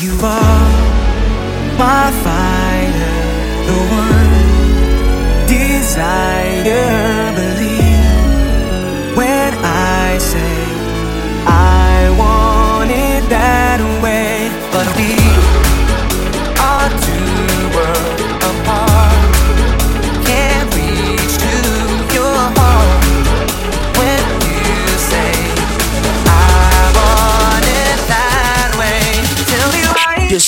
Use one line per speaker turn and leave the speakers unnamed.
You are my
fire.